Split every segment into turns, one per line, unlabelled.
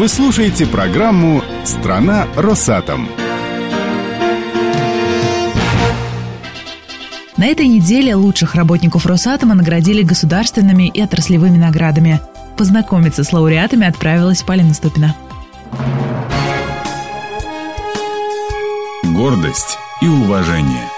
Вы слушаете программу «Страна Росатом».
На этой неделе лучших работников Росатома наградили государственными и отраслевыми наградами. Познакомиться с лауреатами отправилась Полина Ступина.
Гордость и уважение.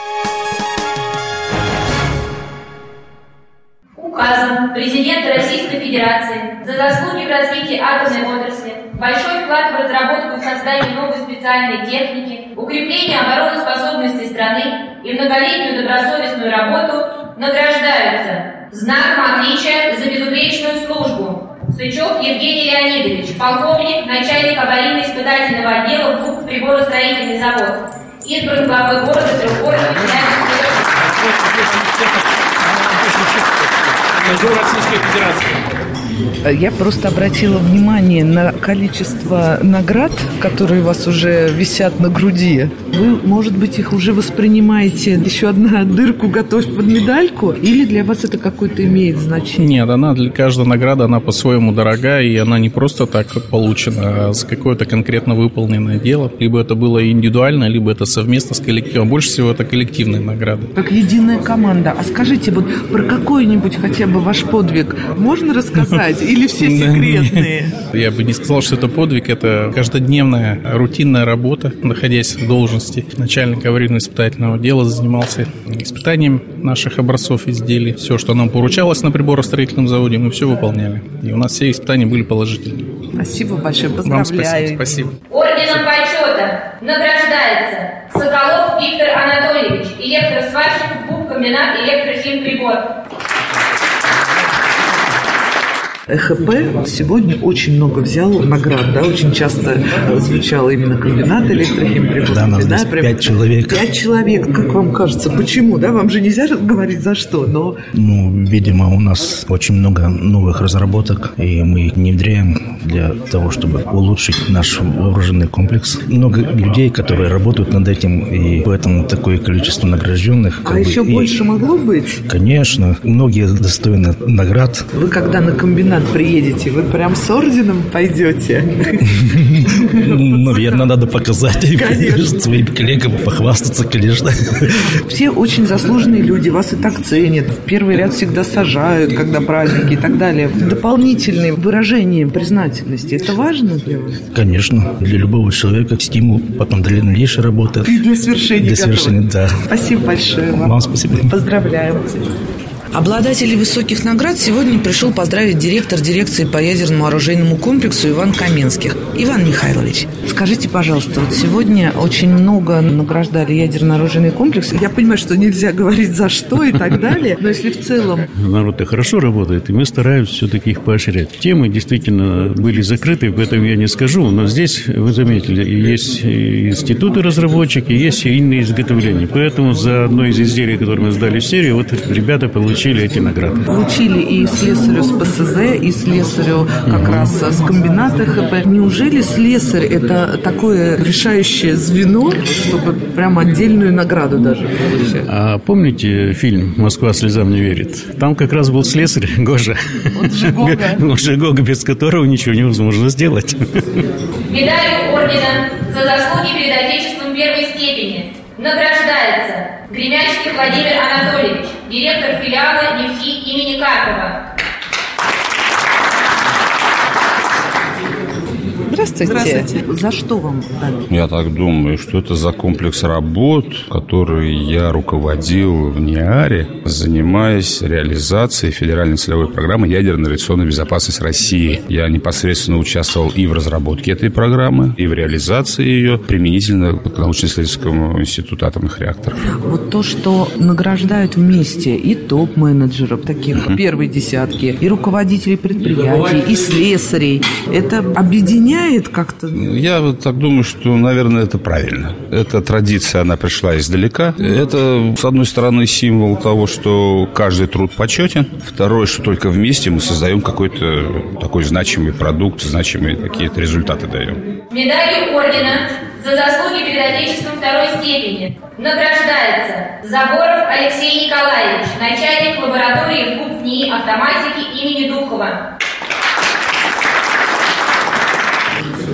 Указом президента Российской Федерации за заслуги в развитии атомной отрасли, большой вклад в разработку и создание новой специальной техники, укрепление обороноспособности страны и многолетнюю добросовестную работу награждаются знаком отличия за безупречную службу. Сычев Евгений Леонидович, полковник, начальник аварийно-испытательного отдела ВУК приборостроительный завод. Избран главой города трехгорного
Российской Федерации.
Я просто обратила внимание на количество наград, которые у вас уже висят на груди. Вы, может быть, их уже воспринимаете еще одна дырку готовь под медальку? Или для вас это какое-то имеет значение?
Нет, она для каждой награды, она по-своему дорога, и она не просто так получена, а с какое-то конкретно выполненное дело. Либо это было индивидуально, либо это совместно с коллективом. Больше всего это коллективные награды.
Как единая команда. А скажите, вот про какой-нибудь хотя бы ваш подвиг можно рассказать? Сказать? Или все секретные?
Я бы не сказал, что это подвиг. Это каждодневная рутинная работа, находясь в должности начальника аварийно-испытательного дела, занимался испытанием наших образцов изделий. Все, что нам поручалось на приборостроительном заводе, мы все выполняли. И у нас все испытания были положительные.
Спасибо большое, поздравляю.
Вам спасибо. спасибо.
Орденом почета награждается Соколов Виктор Анатольевич, электросварщик БУК комбинат электрохимприбор.
ЭХП сегодня очень много взял наград, да, очень часто звучало именно комбинат электрохимприборов.
Да, нас да, прям пять человек.
Пять человек, как вам кажется, почему, да, вам же нельзя говорить за что, но...
Ну, видимо, у нас очень много новых разработок, и мы их внедряем для того, чтобы улучшить наш вооруженный комплекс. Много людей, которые работают над этим, и поэтому такое количество награжденных.
А еще бы, больше и... могло быть?
Конечно, многие достойны наград.
Вы когда на комбинат комбинат приедете, вы прям с орденом пойдете?
Ну, наверное, надо показать своим коллегам, похвастаться, конечно.
Все очень заслуженные люди, вас и так ценят. В первый ряд всегда сажают, когда праздники и так далее. Дополнительные выражения признательности. Это важно для вас?
Конечно. Для любого человека стимул потом для дальнейшей работы.
И для свершения
Для свершения, да.
Спасибо большое
вам. Вам спасибо.
Поздравляем. Обладателей высоких наград сегодня пришел поздравить директор дирекции по ядерному оружейному комплексу Иван Каменских. Иван Михайлович, скажите, пожалуйста, вот сегодня очень много награждали ядерно-оружейный комплекс. Я понимаю, что нельзя говорить за что и так далее, но если в целом...
Народ-то хорошо работает, и мы стараемся все-таки их поощрять. Темы действительно были закрыты, поэтому я не скажу, но здесь, вы заметили, есть институты разработчики, есть и иные изготовления. Поэтому за одно из изделий, которое мы сдали в серию, вот ребята получили получили эти награды.
Получили и слесарю с ПСЗ, и слесарю как угу. раз с комбината ХП. Неужели слесарь – это такое решающее звено, чтобы прям отдельную награду даже получать?
А помните фильм «Москва слезам не верит»? Там как раз был слесарь Гожа.
Вот Жигога.
Жигога, без которого ничего невозможно сделать.
Медалью ордена за заслуги перед Отечеством первой степени награждается Гремячный Владимир Анатольевич, директор филиала нефти имени Карпова.
Здравствуйте. Здравствуйте. За что вам дали?
Я так думаю, что это за комплекс работ, который я руководил в НИАРе, занимаясь реализацией федеральной целевой программы «Ядерная радиационная безопасность России». Я непосредственно участвовал и в разработке этой программы, и в реализации ее применительно к научно-исследовательскому институту атомных реакторов.
Вот то, что награждают вместе и топ-менеджеров, таких угу. первой десятки, и руководителей предприятий, и слесарей, это объединяет меняет как-то?
Я вот так думаю, что, наверное, это правильно. Эта традиция, она пришла издалека. Это, с одной стороны, символ того, что каждый труд почетен. Второе, что только вместе мы создаем какой-то такой значимый продукт, значимые какие-то результаты даем.
Медалью ордена за заслуги перед Отечеством второй степени награждается Заборов Алексей Николаевич, начальник лаборатории в автоматики имени Духова.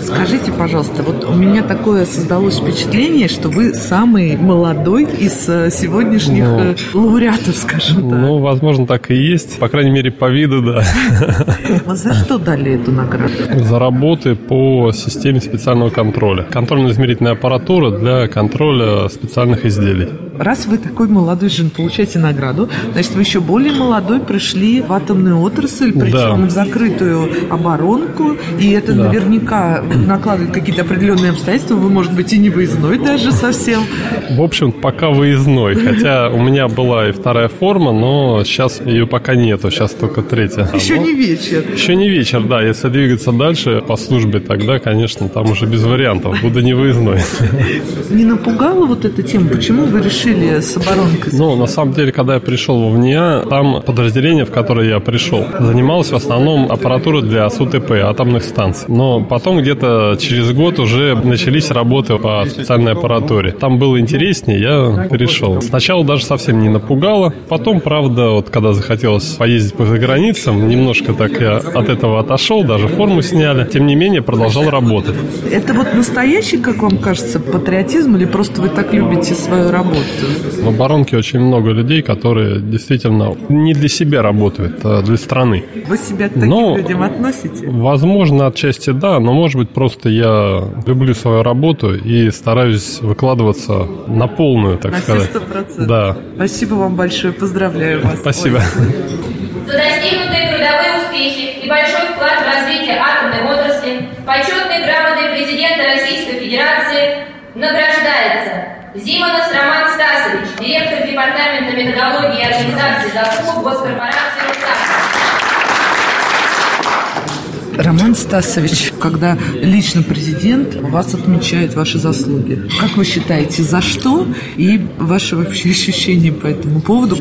Скажите, пожалуйста, вот у меня такое создалось впечатление, что вы самый молодой из э, сегодняшних ну, э, лауреатов, скажем так.
Ну, возможно, так и есть. По крайней мере, по виду, да.
За что дали эту награду?
За работы по системе специального контроля. Контрольно-измерительная аппаратура для контроля специальных изделий.
Раз вы такой молодой жен получаете награду, значит, вы еще более молодой пришли в атомную отрасль, причем да. в закрытую оборонку, и это да. наверняка накладывает какие-то определенные обстоятельства, вы, может быть, и не выездной даже совсем.
В общем, пока выездной, хотя у меня была и вторая форма, но сейчас ее пока нету, сейчас только третья.
Еще не вечер.
Еще не вечер, да, если двигаться дальше по службе, тогда, конечно, там уже без вариантов, буду не выездной.
Не напугала вот эта тема? Почему вы решили с оборонкой?
Ну, на самом деле, когда я пришел в ВНИА, там подразделение, в которое я пришел, занималось в основном аппаратурой для СУТП, атомных станций. Но потом где-то через год уже начались работы по специальной аппаратуре. Там было интереснее, я перешел. Сначала даже совсем не напугало. Потом, правда, вот когда захотелось поездить по заграницам, немножко так я от этого отошел, даже форму сняли. Тем не менее, продолжал работать.
Это вот настоящий, как вам кажется, патриотизм или просто вы так любите свою работу?
В оборонке очень много людей, которые действительно не для себя работают, а для страны.
Вы себя к таким но, людям относите?
Возможно, отчасти да, но может быть просто я люблю свою работу и стараюсь выкладываться на полную, так
на
сказать.
100%.
Да.
Спасибо вам большое, поздравляю вас.
Спасибо.
За достигнутые трудовые успехи и большой вклад в развитие атомной отрасли почетной грамотой президента Российской Федерации награждается Зимонос Роман Стасович, директор Департамента методологии и организации заслуг госкорпорации «Русак».
Роман Стасович, когда лично президент вас отмечает ваши заслуги, как вы считаете, за что и ваши вообще ощущения по этому поводу?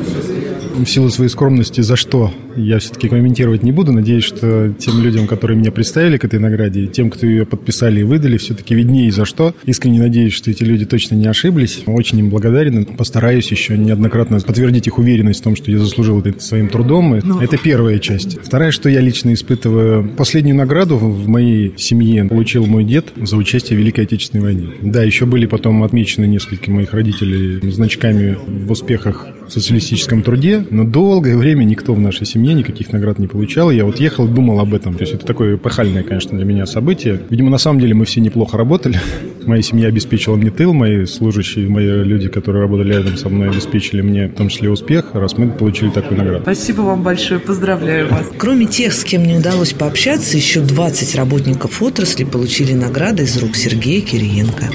В силу своей скромности, за что я все-таки комментировать не буду. Надеюсь, что тем людям, которые меня представили к этой награде, и тем, кто ее подписали и выдали, все-таки виднее за что. Искренне надеюсь, что эти люди точно не ошиблись. Очень им благодарен. Постараюсь еще неоднократно подтвердить их уверенность в том, что я заслужил это своим трудом. Но... Ну. Это первая часть. Вторая, что я лично испытываю. Последнюю награду в моей семье получил мой дед за участие в Великой Отечественной войне. Да, еще были потом отмечены несколько моих родителей значками в успехах в социалистическом труде, но долгое время никто в нашей семье никаких наград не получал. Я вот ехал и думал об этом. То есть это такое эпохальное, конечно, для меня событие. Видимо, на самом деле мы все неплохо работали. Моя семья обеспечила мне тыл, мои служащие, мои люди, которые работали рядом со мной, обеспечили мне в том числе успех, раз мы получили такую награду.
Спасибо вам большое, поздравляю вас. Кроме тех, с кем не удалось пообщаться, еще 20 работников отрасли получили награды из рук Сергея Кириенко.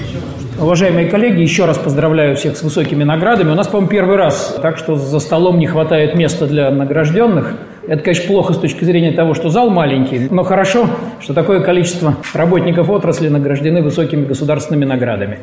Уважаемые коллеги, еще раз поздравляю всех с высокими наградами. У нас, по-моему, первый раз, так что за столом не хватает места для награжденных. Это, конечно, плохо с точки зрения того, что зал маленький, но хорошо, что такое количество работников отрасли награждены высокими государственными наградами.